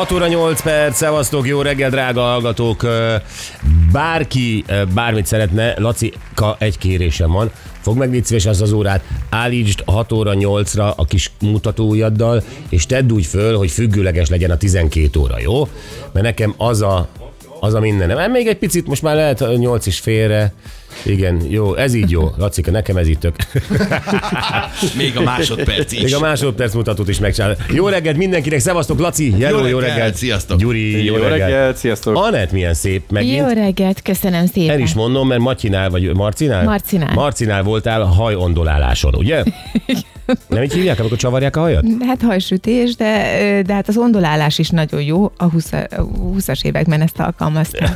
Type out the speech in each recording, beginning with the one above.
6 óra 8 perc, szevasztok, jó reggel, drága hallgatók. Bárki bármit szeretne, Lacika, egy kérésem van. Fog meg légy azt az órát, állítsd 6 óra 8-ra a kis mutatóujjaddal, és tedd úgy föl, hogy függőleges legyen a 12 óra, jó? Mert nekem az a, az a mindenem. Még egy picit, most már lehet 8 is félre. Igen, jó, ez így jó. Lacika, nekem ez így tök. Még a másodperc is. Még a másodperc mutatót is megcsinál. Jó reggelt mindenkinek, szevasztok, Laci, hello, jó, Jó reggelt. reggelt, sziasztok. Gyuri, jó, Jó reggelt. reggelt, sziasztok! Anett milyen szép megint. Jó reggelt, köszönöm szépen. El is mondom, mert Matyinál, vagy Marcinál? Marcinál. Marcinál voltál hajondoláláson, ugye? Nem így hívják, amikor csavarják a hajat? Hát hajsütés, de, de hát az ondolálás is nagyon jó. A 20 a 20-as években ezt alkalmazták.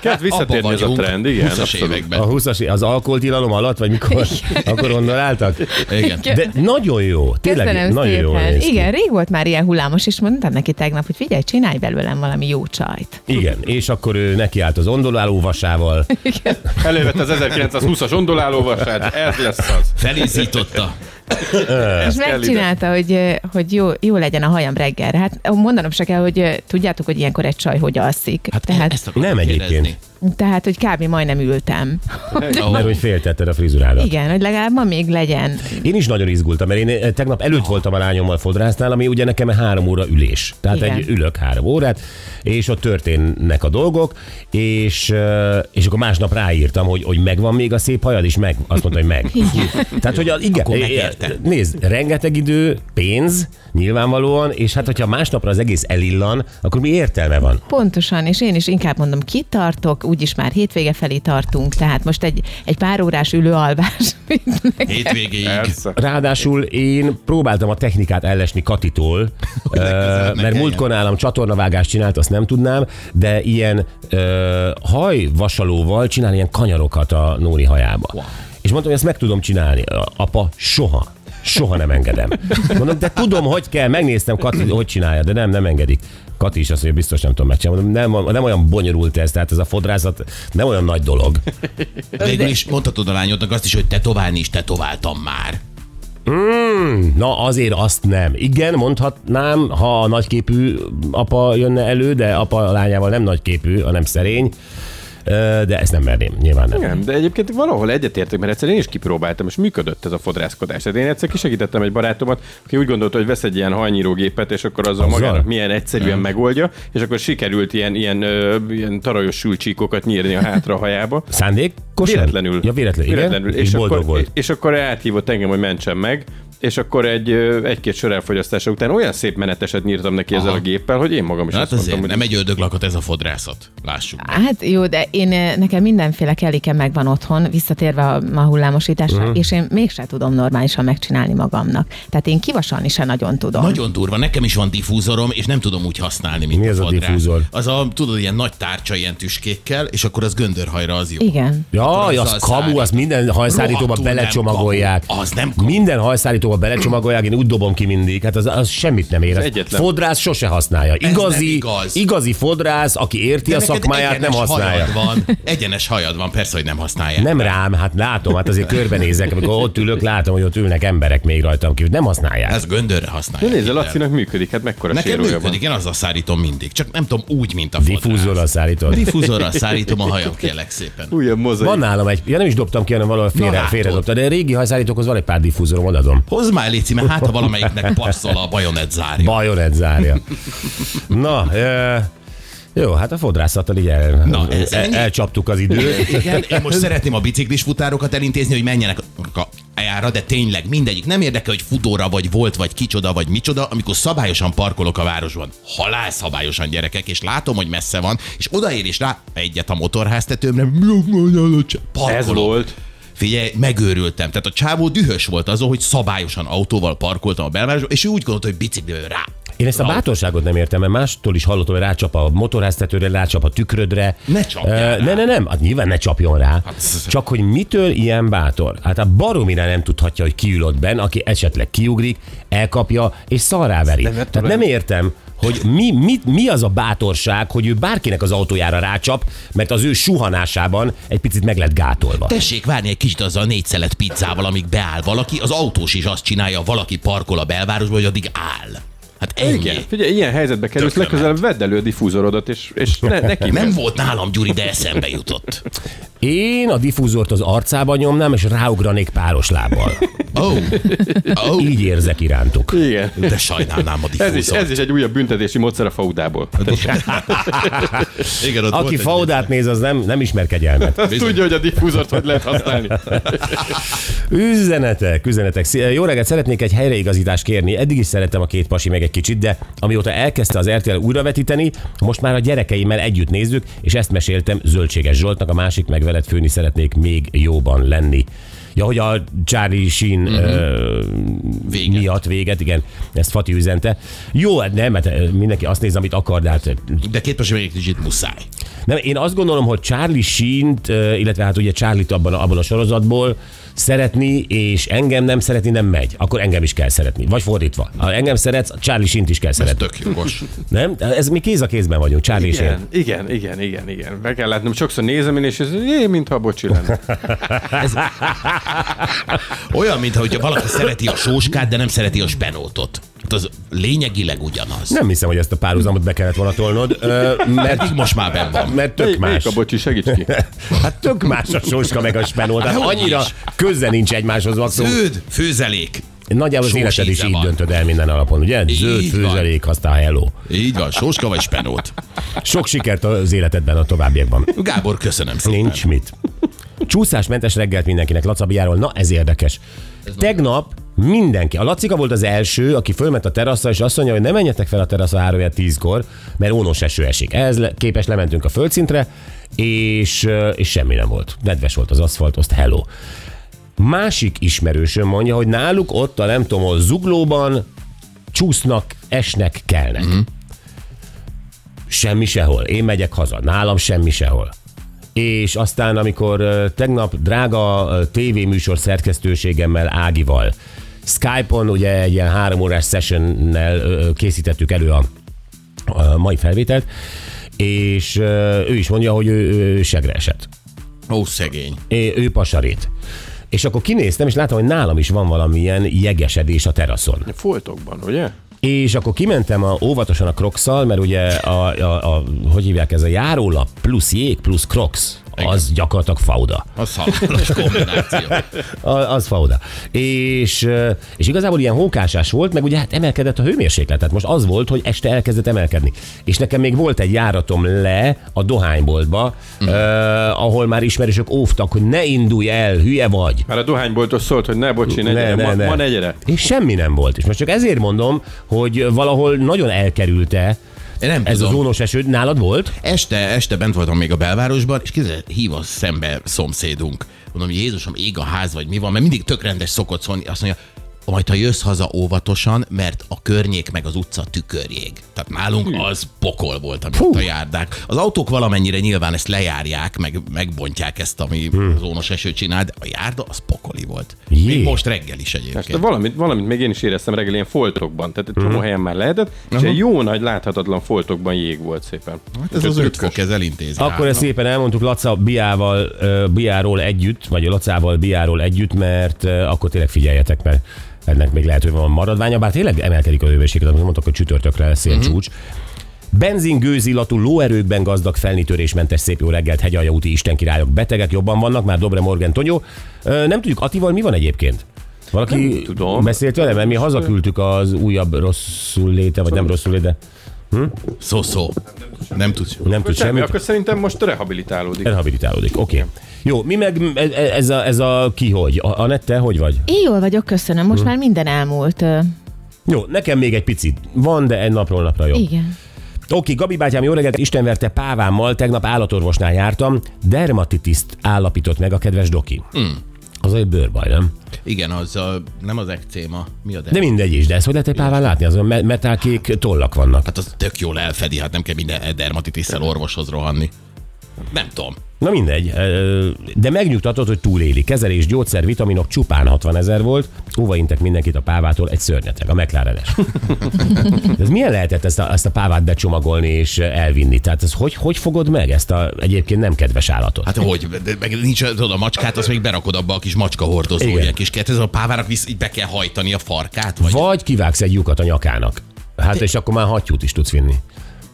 Kezd visszatérni ez a trend, igen. 20-as abszolút. Években. A 20-as, az alkoholtilalom alatt, vagy mikor? akkor ondoláltak? Igen. De nagyon jó, tényleg Köszönöm nagyon jó. Igen, rég volt már ilyen hullámos, és mondtam neki tegnap, hogy figyelj, csinálj belőlem valami jó csajt. Igen, és akkor ő nekiállt az ondoláló vasával. Elővette az 1920-as ondolálóvasát, ez lesz az. Felizította. És megcsinálta, hogy, hogy jó, jó legyen a hajam reggelre. Hát mondanom se kell, hogy tudjátok, hogy ilyenkor egy csaj hogy alszik. Hát tehát, ezt Nem egyébként. kérdezni. tehát, hogy kb. majdnem ültem. Mert hogy féltetted a frizurádat. Igen, hogy legalább ma még legyen. Én is nagyon izgultam, mert én tegnap előtt voltam a lányommal fodrásznál, ami ugye nekem három óra ülés. Tehát Igen. egy ülök három órát, és ott történnek a dolgok, és, és akkor másnap ráírtam, hogy, hogy megvan még a szép hajad, és meg. Azt mondta, hogy meg. Tehát, hogy a, igen, Megérte. nézd, rengeteg idő, pénz, nyilvánvalóan, és hát, hogyha másnapra az egész elillan, akkor mi értelme van? Pontosan, és én is inkább mondom, kitartok, úgyis már hétvége felé tartunk, tehát most egy, egy pár órás ülőalvás. Hétvégéig. Persze. Ráadásul én próbáltam a technikát ellesni Katitól, ö, mert múltkor nálam csatornavágást csinált, azt nem tudnám, de ilyen ö, hajvasalóval csinál ilyen kanyarokat a Nóri hajába. Wow. És mondtam, hogy ezt meg tudom csinálni. Apa, soha. Soha nem engedem. Mondom, de tudom, hogy kell, megnéztem Kati, hogy csinálja, de nem, nem engedik. Kati is azt mondja, biztos nem tudom megcsinálni. Mondom, nem, nem olyan bonyolult ez, tehát ez a fodrászat nem olyan nagy dolog. Végül is mondhatod a lányodnak azt is, hogy tetoválni is tetováltam már. Na azért azt nem. Igen, mondhatnám, ha a nagyképű apa jönne elő, de apa a lányával nem nagyképű, hanem szerény. De ezt nem merném, nyilván nem. Nem, de egyébként valahol egyetértek, mert egyszer én is kipróbáltam, és működött ez a fodrászkodás. Tehát én egyszer kisegítettem egy barátomat, aki úgy gondolta, hogy vesz egy ilyen hajnyírógépet, és akkor azzal, Azzal? magának milyen egyszerűen megoldja, és akkor sikerült ilyen, ilyen, ilyen tarajos sülcsíkokat nyírni a hátra a hajába. Szándékosan? Véletlenül. Ja, véletlenül, igen. Véletlenül. És, boldog akkor, volt. És akkor áthívott engem, hogy mentsem meg, és akkor egy, egy-két sör elfogyasztása után olyan szép meneteset nyírtam neki ezzel Aha. a géppel, hogy én magam is Hát azt mondtam, hogy nem egy ördöglakot ez a fodrászat. Lássuk. Hát jó, de én nekem mindenféle kellékem megvan otthon, visszatérve a, a hullámosításra, uh-huh. és én mégsem tudom normálisan megcsinálni magamnak. Tehát én kivasalni se nagyon tudom. Nagyon durva, nekem is van diffúzorom, és nem tudom úgy használni, mint Mi az a fodrász. diffúzor? Az a, tudod, ilyen nagy tárcsa, ilyen tüskékkel, és akkor az göndörhajra az jó. Igen. Jaj, Azzal az kamu, azt minden nem belecsomagolják. kamu. Az nem kamu. Minden hajszárítóba belecsomagolják, én úgy dobom ki mindig. Hát az, az semmit nem ér. Az egyetlen. Fodrász sose használja. Igazi, igaz. igazi fodrász, aki érti De a szakmáját, nem egyenes használja. Hajad van, egyenes hajad van, persze, hogy nem használják. Nem rám, hát látom, hát azért körbenézek, amikor ott ülök, látom, hogy ott ülnek emberek még rajtam kívül. Nem használják. Ez göndörre De használják. nézd, a. Lacinak működik, hát mekkora Nekem működik, van. én azzal szárítom mindig. Csak nem tudom úgy, mint a fodrász. Diffúzorral szállítod. Diffúzorral szárítom a hajam, kérlek szépen. Újabb mozaik. Van nálam egy, ja nem is dobtam ki, hanem valahol félre, félre dobtam, de a régi hajszállítókhoz van egy pár diffúzorom, odadom. Hozd már légy, mert hát ha valamelyiknek passzol a bajonet zárja. Bajonet zárja. Na, e, jó, hát a fodrászattal így el, Na, ez el, elcsaptuk az időt. Igen, én most szeretném a biciklis futárokat elintézni, hogy menjenek a jára, de tényleg mindegyik. Nem érdekel, hogy futóra vagy volt, vagy kicsoda, vagy micsoda, amikor szabályosan parkolok a városban. Halál szabályosan gyerekek, és látom, hogy messze van, és odaér és rá egyet a motorháztetőmre. Ez Parkolok. volt. Figyelj, megőrültem. Tehát a csávó dühös volt azon, hogy szabályosan autóval parkoltam a belvárosban, és ő úgy gondolta, hogy biciklivel rá. Én ezt a bátorságot nem értem, mert mástól is hallottam, hogy rácsap a motorháztetőre, rácsap a tükrödre. Ne csapjál Ö, rá. Ne, ne, nem, hát nyilván ne csapjon rá. Hát, Csak hogy mitől ilyen bátor? Hát a baromira nem tudhatja, hogy kiül ott benn, aki esetleg kiugrik, elkapja és szarrá veri. Nem, hát Tehát nem értem, hogy mi, mi, mi az a bátorság, hogy ő bárkinek az autójára rácsap, mert az ő suhanásában egy picit meg lett gátolva. Tessék várni egy kicsit azzal a négy szelet pizzával, amíg beáll valaki, az autós is azt csinálja, valaki parkol a belvárosban, hogy addig áll. Hát ennyi. Igen. Figyelj, ilyen helyzetbe kerülsz, legközelebb vedd elő a diffúzorodat, és, és ne, neki Nem menj. volt nálam, Gyuri, de eszembe jutott. Én a diffúzort az arcába nyomnám, és ráugranék páros lábbal. Ó, oh. oh. Így érzek irántuk. Igen. de sajnálnám a Ez is, diffúzort. ez is egy újabb büntetési módszer a faudából. Igen, ott Aki faudát néz, az nem, nem ismer kegyelmet. Azt tudja, hogy a diffúzort hogy lehet használni. Üzenetek, üzenetek. Jó reggelt, szeretnék egy helyreigazítást kérni. Eddig is szerettem a két pasi meg egy kicsit, de amióta elkezdte az RTL újravetíteni, most már a gyerekeimmel együtt nézzük, és ezt meséltem Zöldséges Zsoltnak, a másik meg veled főni szeretnék még jóban lenni. Ja, hogy a Charlie Sheen uh-huh. Véget. miatt véget, igen, ezt Fati üzente. Jó, hát nem, mert mindenki azt néz, amit akar, de hát De két még egy kicsit muszáj. nem, én azt gondolom, hogy Charlie sheen illetve hát ugye Charlie-t abban a, abban a sorozatból szeretni, és engem nem szeretni nem megy. Akkor engem is kell szeretni. Vagy fordítva. Ha engem szeretsz, Charlie sheen is kell Ez szeretni. tök jogos. Nem? Ez mi kéz a kézben vagyunk, Charlie és én. Igen, igen, igen, igen, igen. Meg kell látnom, sokszor nézem én, és ez jé, mintha bocsi lenne. Olyan, mintha hogyha valaki szereti a sóskát, de nem szereti a spenótot. Hát az lényegileg ugyanaz. Nem hiszem, hogy ezt a párhuzamot be kellett volna tolnod, mert, most már benn van. mert tök más. melyik a bocsi, segíts ki. Hát tök más a sóska meg a spenó, tehát Dehogy annyira köze nincs egymáshoz maximum. Zöld, főzelék. Nagyjából az életed is így van. döntöd el minden alapon, ugye? Így Zöld főzelék, aztán hello. Így van, sóska vagy spenót. Sok sikert az életedben a továbbiakban. Gábor, köszönöm szépen. Nincs mit. Csúszásmentes reggelt mindenkinek Lacabiáról. Na, ez érdekes. Tegnap mindenki, a Lacika volt az első, aki fölment a teraszra, és azt mondja, hogy ne menjetek fel a teraszra 3 tízkor, mert ónos eső esik. Le- képes lementünk a földszintre, és, és semmi nem volt. Nedves volt az aszfalt, azt hello. Másik ismerősöm mondja, hogy náluk ott a nem tudom, a zuglóban csúsznak, esnek, kelnek. Mm. Semmi sehol. Én megyek haza. Nálam semmi sehol. És aztán, amikor tegnap drága tévéműsor szerkesztőségemmel Ágival Skype-on ugye egy ilyen három órás sessionnel készítettük elő a, a mai felvételt, és ő is mondja, hogy ő, ő segre esett. Ó, szegény. É, ő pasarét. És akkor kinéztem, és látom, hogy nálam is van valamilyen jegesedés a teraszon. Foltokban, ugye? És akkor kimentem a, óvatosan a krokszal, mert ugye a, a, a, hogy hívják ez a járólap plusz jég plusz krox, az gyakorlatilag fauda. Az halálos kombináció. Az fauda. És, és igazából ilyen hókásás volt, meg ugye hát emelkedett a hőmérséklet. Tehát most az volt, hogy este elkezdett emelkedni. És nekem még volt egy járatom le a dohányboltba, mm. uh, ahol már ismerősök óvtak, hogy ne indulj el, hülye vagy. Már a dohányboltos szólt, hogy ne bocsi, ne, ne, ma, ma ne gyere. És semmi nem volt. És most csak ezért mondom, hogy valahol nagyon elkerülte Én nem ez tudom. az ónos eső. Nálad volt? Este, este bent voltam még a belvárosban, és kézzel hív a szembe szomszédunk. Mondom, Jézusom, ég a ház, vagy mi van, mert mindig tök rendes szokott szólni. Azt mondja, majd ha jössz haza óvatosan, mert a környék meg az utca tükörjég. Tehát nálunk az pokol volt, amit a járdák. Az autók valamennyire nyilván ezt lejárják, meg megbontják ezt, ami az ónos eső csinál, de a járda az pokoli volt. Jé. Még most reggel is egyébként. valamit, valamit még én is éreztem reggel ilyen foltokban, tehát egy Mhm. csomó helyen már lehetett, és egy jó nagy láthatatlan foltokban jég volt szépen. Hát ez az öt fok, ez elintézi. Akkor ezt szépen elmondtuk Laca Biával, ö, Biáról együtt, vagy Lacával Biáról együtt, mert ö, akkor tényleg figyeljetek, mert ennek még lehet, hogy van maradványa, bár tényleg emelkedik a hőmérséklet, amit mondtak, hogy csütörtökre lesz ilyen csúcs. Benzingőzillatú lóerőkben gazdag felnitörésmentes szép jó reggelt hegyalja úti istenkirályok. Betegek jobban vannak, már Dobre Morgan Tonyó. Nem tudjuk, Atival mi van egyébként? Valaki Nem tudom. beszélt vele, mert mi hazaküldtük az újabb rosszul léte, vagy nem rosszul léte. Szó-szó. Nem tudsz. Nem tud Semmi, semmit. akkor szerintem most rehabilitálódik. Rehabilitálódik, oké. Okay. Jó, mi meg e- e- ez a, ez a ki hogy? A, Anette, hogy vagy? Én jól vagyok, köszönöm. Most már minden elmúlt. Jó, nekem még egy picit van, de egy napról napra jobb. Igen. Oké, Gabi bátyám, jó reggelt, Isten verte pávámmal, tegnap állatorvosnál jártam, dermatitiszt állapított meg a kedves doki. Hmm. Az egy bőrbaj, nem? Igen, az a, nem az ekcéma. Mi a de? De mindegy is, de ezt hogy lehet egy páván látni? Azon me- metálkék tollak vannak. Hát az tök jól elfedi, hát nem kell minden dermatitisszel orvoshoz rohanni. Nem tudom. Na mindegy, de megnyugtatott, hogy túléli. Kezelés, gyógyszer, vitaminok csupán 60 ezer volt. Óva intek mindenkit a pávától, egy szörnyeteg, a McLarenes. De ez milyen lehetett ezt a, ezt a pávát becsomagolni és elvinni? Tehát ez hogy, hogy fogod meg ezt a egyébként nem kedves állatot? Hát hogy, de meg nincs, tudod, a macskát, azt még berakod abba a kis macska hordozó, ilyen kis kert, ez a pávának visz, így be kell hajtani a farkát, vagy... Vagy kivágsz egy lyukat a nyakának. Hát és akkor már hattyút is tudsz vinni.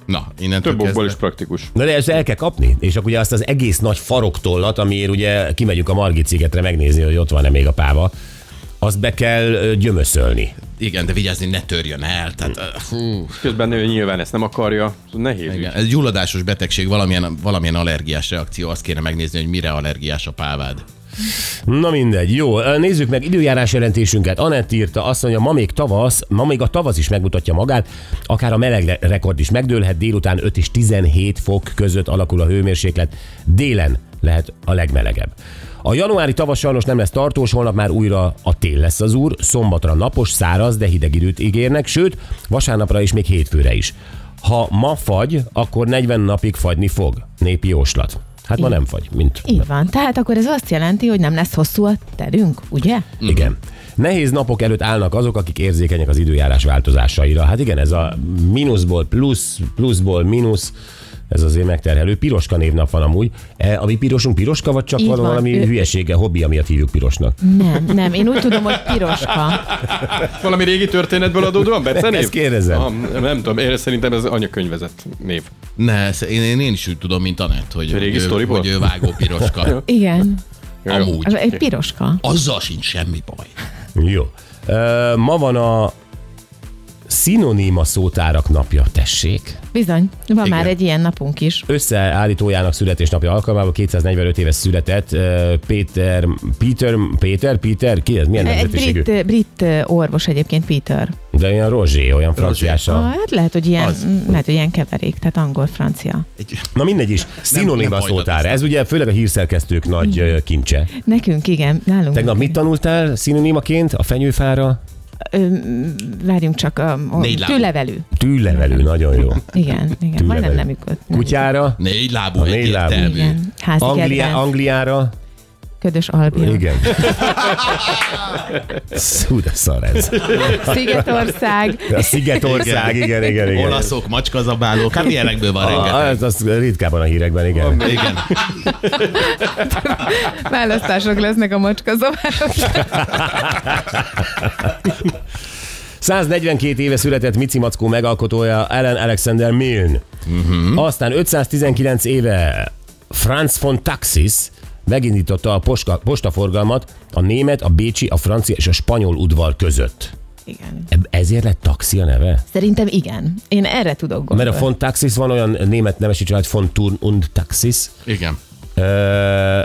Na, innentől Több okból is praktikus. Na de ezt el kell kapni, és akkor ugye azt az egész nagy faroktollat, amiért ugye kimegyünk a Margit szigetre megnézni, hogy ott van-e még a páva, azt be kell gyömöszölni. Igen, de vigyázni, ne törjön el. Tehát, uh, fú, Közben ő nyilván ezt nem akarja. Nehéz igen. Ez gyulladásos betegség, valamilyen, valamilyen allergiás reakció, azt kéne megnézni, hogy mire allergiás a pávád. Na mindegy, jó, nézzük meg időjárás jelentésünket. Anett írta, azt mondja, ma még tavasz, ma még a tavasz is megmutatja magát, akár a meleg le- rekord is megdőlhet, délután 5 és 17 fok között alakul a hőmérséklet, délen lehet a legmelegebb. A januári tavasz sajnos nem lesz tartós, holnap már újra a tél lesz az úr, szombatra napos, száraz, de hideg időt ígérnek, sőt, vasárnapra is még hétfőre is. Ha ma fagy, akkor 40 napig fagyni fog. Népi jóslat. Hát ma nem fagy, mint Így van. Tehát akkor ez azt jelenti, hogy nem lesz hosszú a terünk, ugye? igen. Nehéz napok előtt állnak azok, akik érzékenyek az időjárás változásaira. Hát igen, ez a mínuszból plusz, pluszból mínusz, ez azért megterhelő. Piroska névnap van amúgy. E, a mi pirosunk piroska, vagy csak Így van van. valami Ő- hülyesége, hobbija miatt hívjuk pirosnak? Nem, nem. Én úgy tudom, hogy piroska. Valami régi történetből adódóan becenév? Ezt kérdezem. Ah, nem tudom, én szerintem ez anyakönyvezett név. Ne, én, én, én is úgy tudom, mint Anett, hogy, Régi hogy, hogy ő vágó piroska. Igen. Amúgy. Egy piroska. Azzal sincs semmi baj. Jó. Ma van a szinoníma szótárak napja, tessék. Bizony. Van Igen. már egy ilyen napunk is. Összeállítójának születésnapja alkalmából 245 éves született Péter, Peter, Péter, Péter, ki ez? Milyen Egy nemzetiségű? brit, brit orvos egyébként Peter. De olyan rozsé, olyan franciása. Ah, hát lehet, hogy ilyen, Az. lehet, hogy ilyen keverék, tehát angol-francia. Egy, Na mindegy is, szinonima szótár. Ez ugye főleg a hírszerkesztők nagy kincse. Nekünk igen, nálunk. Tegnap mit tanultál szinonimaként a fenyőfára? Várjunk csak, a, a Négy lábú. tűlevelű. Tűlevelő, nagyon jó. Igen, igen. Tűlevelű. Majdnem nem ütött. nem Kutyára? négy lábú, négy lábú. Igen. Házi Anglia, kedvenc. Angliára? Ködös albia. Igen. Szú, de szar ez. Szigetország. A Szigetország, igen, igen, igen. Olaszok, macskazabálók, hát ilyenekből van Ah, rengeteg. ez az ritkában a hírekben, igen. Igen. Választások lesznek a macskazabálok. 142 éve született Mici Mackó megalkotója Ellen Alexander Milne. Uh-huh. Aztán 519 éve Franz von Taxis megindította a posta, postaforgalmat a német, a bécsi, a francia és a spanyol udvar között. Igen. Ezért lett taxi a neve? Szerintem igen. Én erre tudok gondolni. Mert a von Taxis van olyan német nemesi család, von Thurn und Taxis, Igen. Ö,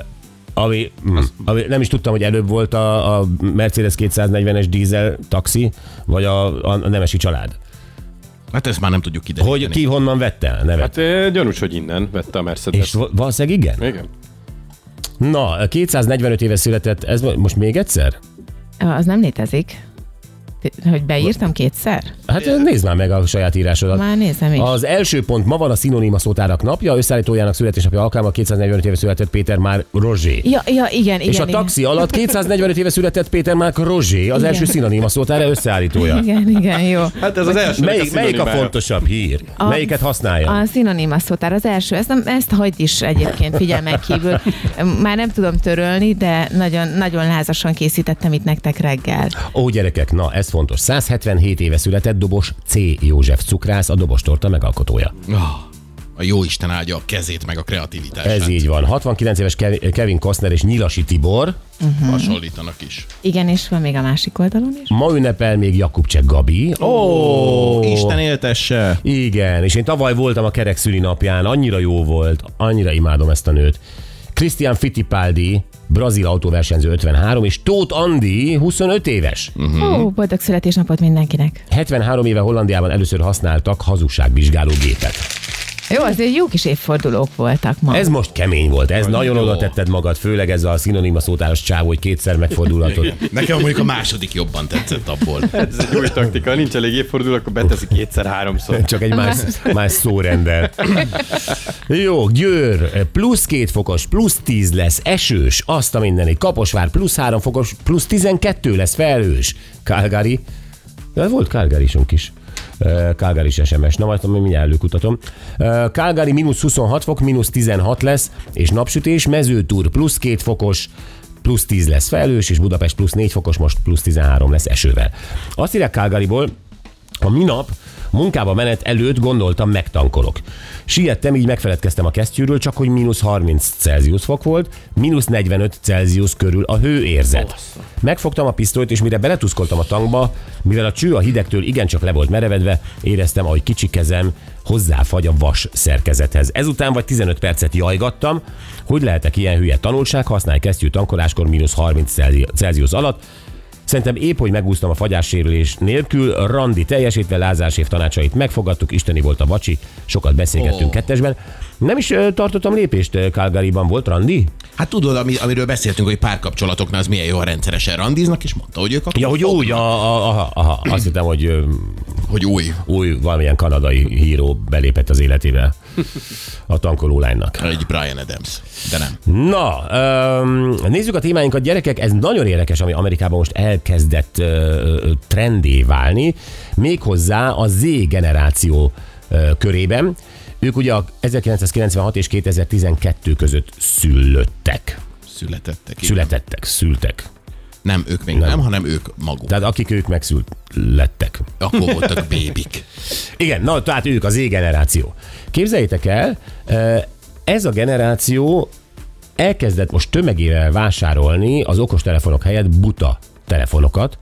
ami, hm, ami, nem is tudtam, hogy előbb volt a, a Mercedes 240-es dízel taxi, vagy a, a nemesi család. Hát ezt már nem tudjuk kideríteni. Hogy ki honnan vette a nevet? Hát gyanús, hogy innen vette a Mercedes. És val- valószínűleg igen? Igen. Na, 245 éve született, ez mo- most még egyszer? Az nem létezik. Hogy beírtam kétszer? Hát nézd már meg a saját írásodat. Már nézem is. Az első pont ma van a szinonima szótárak napja, összeállítójának születésnapja alkalma 245 éve született Péter már Rozsé. Ja, ja, igen, igen. És a igen. taxi alatt 245 éve született Péter Márk Rozsé, az Igen. első szinonima szótára összeállítója. Igen, igen, jó. Hát ez az első. Melyik, melyik a fontosabb hír? A- Melyiket használja? A szinonima szótár az első, ezt, nem, ezt hagyd is egyébként figyelmen kívül. Már nem tudom törölni, de nagyon, nagyon lázasan készítettem itt nektek reggel. Ó, gyerekek, na ez fontos. 177 éve született dobos C. József cukrász, a dobostorta megalkotója. Ah, A jó Isten áldja a kezét meg a kreativitását. Ez így van. 69 éves Kev- Kevin Costner és Nyilasi Tibor. Hasonlítanak is. Igen, és van még a másik oldalon is. Ma ünnepel még Jakubcsek Gabi. Ó, Ó, Isten éltesse! Igen, és én tavaly voltam a kerek szüli napján, annyira jó volt, annyira imádom ezt a nőt. Christian Fittipaldi, brazil autóversenyző 53, és Tóth Andi 25 éves. Ó, boldog születésnapot mindenkinek. 73 éve Hollandiában először használtak hazugságvizsgáló gépet. Jó, azért jó kis évfordulók voltak ma. Ez most kemény volt, ez nagyon jó. oda tetted magad, főleg ez a szinonima szótáros csávó, hogy kétszer megfordulhatod. Nekem mondjuk a második jobban tetszett abból. Ez egy új taktika, ha nincs elég évforduló, akkor beteszi kétszer-háromszor. Csak egy más, más szórendel. Jó, Győr, plusz két fokos, plusz 10 lesz, esős, azt a mindenit. Kaposvár, plusz 3 fokos, plusz 12 lesz, felhős. Calgary, de volt calgary is. Calgary SMS. Na, majd mindjárt előkutatom. Calgary mínusz 26 fok, mínusz 16 lesz, és napsütés, mezőtúr plusz 2 fokos, plusz 10 lesz felhős, és Budapest plusz 4 fokos, most plusz 13 lesz esővel. Azt írják Calgaryból, a minap munkába menet előtt gondoltam, megtankolok. Siettem, így megfeledkeztem a kesztyűről, csak hogy mínusz 30 Celsius fok volt, mínusz 45 Celsius körül a hőérzet. Megfogtam a pisztolyt, és mire beletuszkoltam a tankba, mivel a cső a hidegtől igencsak le volt merevedve, éreztem, ahogy kicsi kezem hozzáfagy a vas szerkezethez. Ezután vagy 15 percet jajgattam, hogy lehetek ilyen hülye tanulság, használj kesztyű tankoláskor mínusz 30 Celsius alatt, Szerintem épp, hogy megúsztam a fagyássérülés nélkül, Randi teljesítve Lázás év tanácsait megfogadtuk, isteni volt a vacsi, sokat beszélgettünk oh. kettesben. Nem is tartottam lépést ö, Calgaryban, volt Randi? Hát tudod, ami, amiről beszéltünk, hogy párkapcsolatoknál az milyen jó, ha rendszeresen randiznak, és mondta, hogy ők akkor Ja, hogy fognak, úgy, aha, aha, aha, azt hittem, hogy hogy új. új valamilyen kanadai híró belépett az életébe a tankoló lánynak. Egy Brian Adams. De nem. Na, öm, nézzük a témáinkat, gyerekek, ez nagyon érdekes, ami Amerikában most elkezdett ö, trendé válni, méghozzá a Z generáció ö, körében. Ők ugye a 1996 és 2012 között szülöttek. Születettek. igen. Születettek, szültek. Nem, ők még nem, nem hanem ők maguk. Tehát akik ők megszülettek. Akkor voltak bébik. Igen, na, tehát ők az Z-generáció. Képzeljétek el, ez a generáció elkezdett most tömegével vásárolni az okostelefonok helyett buta telefonokat,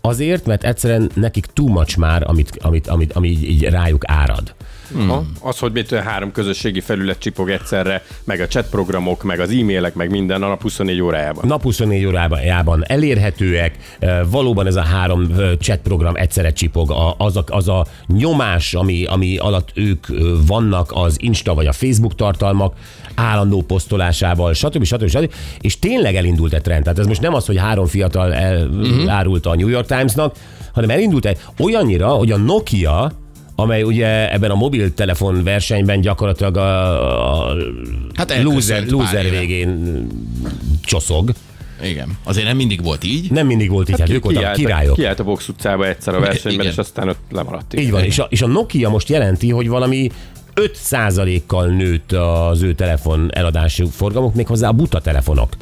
azért, mert egyszerűen nekik too much már, amit, amit, amit, ami így, így rájuk árad. Hmm. Az, hogy mit három közösségi felület csipog egyszerre, meg a chat programok, meg az e-mailek, meg minden a nap 24 órájában. Nap 24 órában elérhetőek, valóban ez a három chat program egyszerre csipog, az a, az a nyomás, ami, ami alatt ők vannak, az Insta vagy a Facebook tartalmak, állandó posztolásával, stb. stb. stb. És tényleg elindult egy trend. Tehát ez most nem az, hogy három fiatal elárulta a New York Timesnak, hanem elindult egy olyannyira, hogy a Nokia, amely ugye ebben a mobiltelefon versenyben gyakorlatilag a, a Hát loser, loser végén csoszog. Igen. Azért nem mindig volt így. Nem mindig volt így, hát ők voltak királyok. Kiállt a Vox utcába egyszer a versenyben, Igen. és aztán ott lemaradt. Így van, és a, és a Nokia most jelenti, hogy valami 5%-kal nőtt az ő telefon eladási forgalmuk, méghozzá a buta telefonok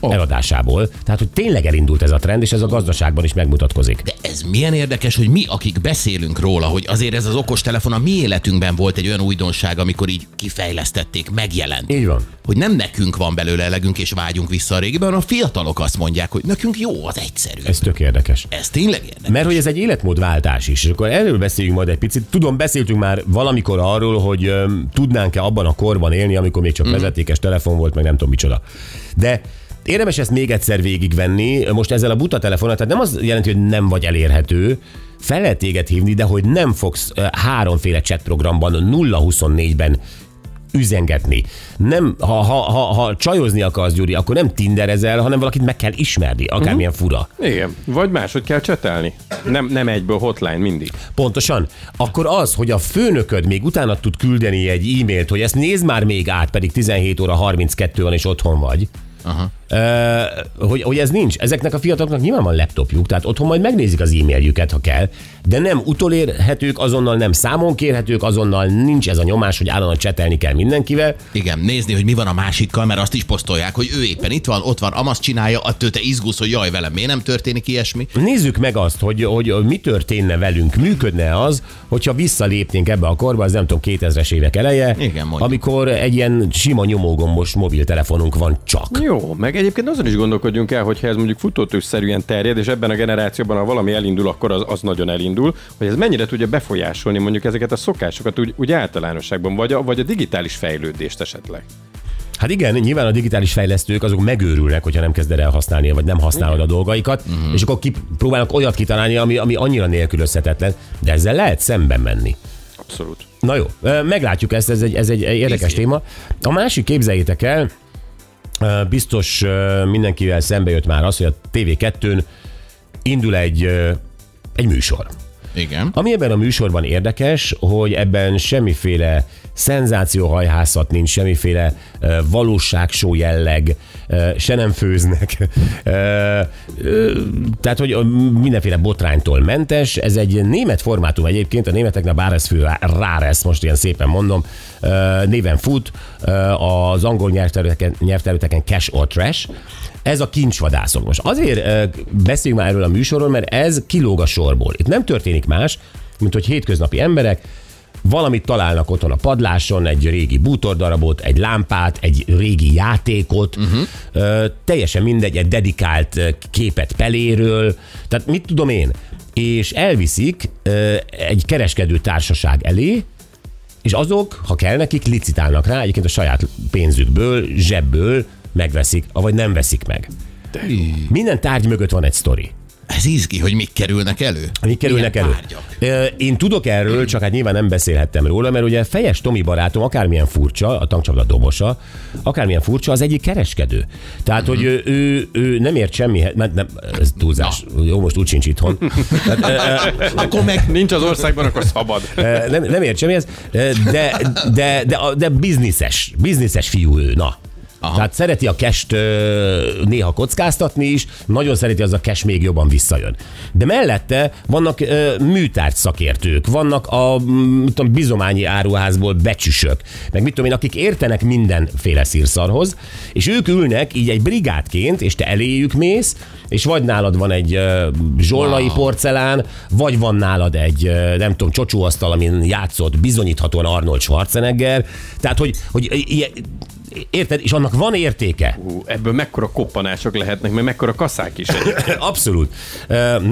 oh. eladásából. Tehát, hogy tényleg elindult ez a trend, és ez a gazdaságban is megmutatkozik. De ez milyen érdekes, hogy mi, akik beszélünk róla, hogy azért ez az okostelefon a mi életünkben volt egy olyan újdonság, amikor így kifejlesztették, megjelent. Így van. Hogy nem nekünk van belőle elegünk és vágyunk vissza a régiben, a fiatalok azt mondják, hogy nekünk jó, az egyszerű. Ez, Ez tök érdekes. ez tényleg érdekes. Mert hogy ez egy életmódváltás is, és akkor erről beszéljünk majd egy picit. Tudom, beszéltünk már valamikor arról, hogy öm, tudnánk-e abban a korban élni, amikor még csak mm. vezetékes telefon volt, meg nem tudom micsoda. De érdemes ezt még egyszer végigvenni. Most ezzel a buta telefonnal, tehát nem az jelenti, hogy nem vagy elérhető, fel lehet téged hívni, de hogy nem fogsz háromféle chat programban 0-24-ben üzengetni. Nem, ha, ha, ha, ha csajozni akarsz, Gyuri, akkor nem tinderezel, hanem valakit meg kell ismerni, akármilyen fura. Igen, vagy máshogy kell csetelni. Nem, nem egyből hotline mindig. Pontosan. Akkor az, hogy a főnököd még utána tud küldeni egy e-mailt, hogy ezt nézd már még át, pedig 17 óra 32 van és otthon vagy. Aha. Uh, hogy, hogy ez nincs. Ezeknek a fiataloknak nyilván van laptopjuk, tehát otthon majd megnézik az e-mailjüket, ha kell, de nem utolérhetők, azonnal nem számon kérhetők, azonnal nincs ez a nyomás, hogy állandóan csetelni kell mindenkivel. Igen, nézni, hogy mi van a másikkal, mert azt is posztolják, hogy ő éppen itt van, ott van, amazt csinálja, attól te izgulsz, hogy jaj, velem miért nem történik ilyesmi. Nézzük meg azt, hogy, hogy mi történne velünk, működne az, hogyha visszalépnénk ebbe a korba, az nem tudom, 2000-es évek eleje, Igen, mondjuk. amikor egy ilyen sima nyomógombos mobiltelefonunk van csak. Jó, meg egyébként azon is gondolkodjunk el, hogyha ez mondjuk futótőszerűen terjed, és ebben a generációban, ha valami elindul, akkor az, az nagyon elindul, hogy ez mennyire tudja befolyásolni mondjuk ezeket a szokásokat úgy, úgy általánosságban, vagy a, vagy a digitális fejlődést esetleg. Hát igen, nyilván a digitális fejlesztők azok megőrülnek, hogyha nem kezded el használni, vagy nem használod a dolgaikat, uh-huh. és akkor kipróbálnak olyat kitalálni, ami, ami annyira nélkülözhetetlen, de ezzel lehet szemben menni. Abszolút. Na jó, meglátjuk ezt, ez egy, ez egy érdekes Nézzük. téma. A másik képzeljétek el, biztos mindenkivel szembe jött már az, hogy a TV2-n indul egy, egy műsor. Igen. Ami ebben a műsorban érdekes, hogy ebben semmiféle szenzációhajhászat nincs, semmiféle valóságsó jelleg, se nem főznek. Tehát, hogy mindenféle botránytól mentes. Ez egy német formátum egyébként, a németeknek bár ez fő rár ezt most ilyen szépen mondom, néven fut, az angol nyelvterületeken, nyelvterületeken cash or trash. Ez a kincsvadászok. Most azért beszéljünk már erről a műsorról, mert ez kilóg a sorból. Itt nem történik más, mint hogy hétköznapi emberek valamit találnak otthon a padláson, egy régi bútordarabot, egy lámpát, egy régi játékot, uh-huh. ö, teljesen mindegy, egy dedikált képet peléről, tehát mit tudom én, és elviszik ö, egy kereskedő társaság elé, és azok, ha kell nekik, licitálnak rá, egyébként a saját pénzükből, zsebből megveszik, vagy nem veszik meg. Minden tárgy mögött van egy sztori. Ez izgi, hogy mik kerülnek elő. Mik kerülnek Milyen elő? tárgyak? Én tudok erről, csak hát nyilván nem beszélhettem róla, mert ugye Fejes Tomi barátom, akármilyen furcsa, a tankcsapda dobosa, akármilyen furcsa, az egyik kereskedő. Tehát, hogy ő, ő, ő nem ért semmihez, mert nem, ez túlzás. Jó, most úgy sincs itthon. Tehát, Akkor meg Nincs az országban, akkor szabad. nem, nem ért semmihez, ö, de, de, de, de bizniszes, bizniszes fiú ő, na. Aha. Tehát szereti a kest néha kockáztatni is, nagyon szereti az a cash még jobban visszajön. De mellette vannak ö, műtárgy szakértők, vannak a mit tudom, bizományi áruházból becsüsök, meg mit tudom én, akik értenek mindenféle szírszarhoz, és ők ülnek így egy brigádként, és te eléjük mész, és vagy nálad van egy ö, zsollai wow. porcelán, vagy van nálad egy, ö, nem tudom, csocsóasztal, amin játszott bizonyíthatóan Arnold Schwarzenegger. Tehát, hogy, hogy ilyen, Érted? És annak van értéke. Hú, ebből mekkora koppanások lehetnek, mert mekkora kaszák is. Abszolút.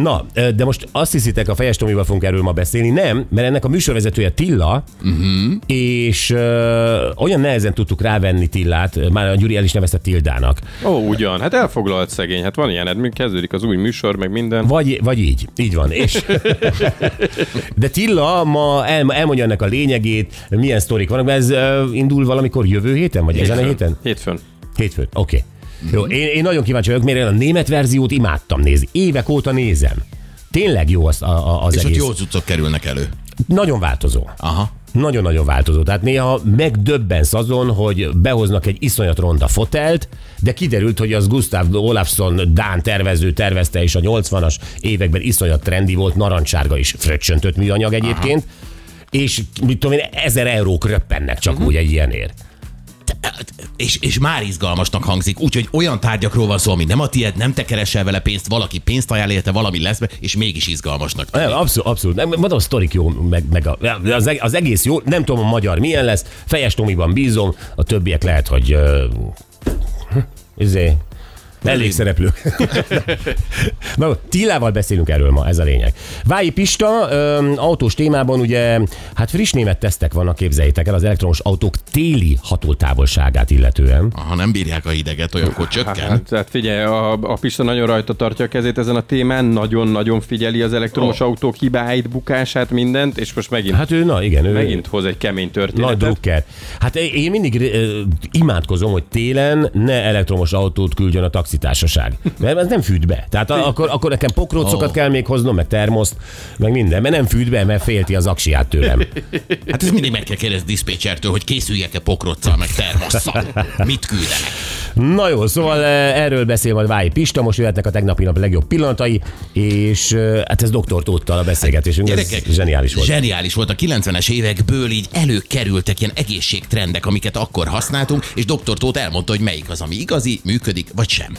Na, de most azt hiszitek, a Fejes Tomival fogunk erről ma beszélni. Nem, mert ennek a műsorvezetője Tilla, uh-huh. és ö, olyan nehezen tudtuk rávenni Tillát, már a Gyuri el is nevezte Tildának. Ó, ugyan, hát elfoglalt szegény, hát van ilyen, hát kezdődik az új műsor, meg minden. Vagy, vagy így, így van. És de Tilla ma el, elmondja ennek a lényegét, milyen sztorik vannak, mert ez ö, indul valamikor jövő héten, vagy ezen a héten? Hétfőn. Hétfőn, oké. Okay. Jó, én, én nagyon kíváncsi vagyok, mert én a német verziót imádtam nézni. Évek óta nézem. Tényleg jó az, a, a, az És ott egész. jó cuccok kerülnek elő. Nagyon változó. Aha. Nagyon-nagyon változó. Tehát néha megdöbbensz azon, hogy behoznak egy iszonyat ronda fotelt, de kiderült, hogy az Gustav Olafsson Dán tervező tervezte, és a 80-as években iszonyat trendi volt, narancssárga is fröccsöntött műanyag egyébként, Aha. és mit tudom én, ezer eurók röppennek csak uh-huh. úgy egy ilyenért. És, és már izgalmasnak hangzik, úgyhogy olyan tárgyakról van szó, ami nem a tiéd, nem te keresel vele pénzt, valaki pénzt ajánl érte, valami lesz be, és mégis izgalmasnak. Nem, abszolút, abszolút. Nem, mondom, a sztorik jó, meg, meg a, az, eg- az, egész jó. Nem tudom a magyar milyen lesz. Fejes Tomiban bízom, a többiek lehet, hogy uh, izé, elég szereplők. Na, Tillával beszélünk erről ma, ez a lényeg. Vályi Pista, ö, autós témában ugye, hát friss német tesztek vannak, képzeljétek el, az elektromos autók téli hatótávolságát illetően. Ha nem bírják a hideget, olyankor csökken. Hát, tehát figyelj, a, a Pista nagyon rajta tartja a kezét ezen a témán, nagyon-nagyon figyeli az elektromos Ó. autók hibáit, bukását, mindent, és most megint, Hát ő, na igen, ő megint hoz egy kemény Nagy történetet. drukker. Hát én mindig ö, imádkozom, hogy télen ne elektromos autót küldjön a taxitársaság. Mert ez nem fűt be. Tehát akkor, akkor nekem pokrócokat Ó. kell még hoznom, meg termoszt, meg minden, mert nem fűt be, mert félti az aksiát tőlem. Hát ez mindig meg kell kérdezni diszpécsertől, hogy készüljek-e pokroccal, meg termosszal. Mit küldenek? Na jó, szóval eh, erről beszél majd Vályi Pista, most jöhetnek a tegnapi nap legjobb pillanatai, és eh, hát ez doktor Tóttal a beszélgetésünk, ez zseniális volt. Zseniális volt. A 90-es évekből így előkerültek ilyen egészségtrendek, amiket akkor használtunk, és doktor Tóth elmondta, hogy melyik az, ami igazi, működik, vagy sem.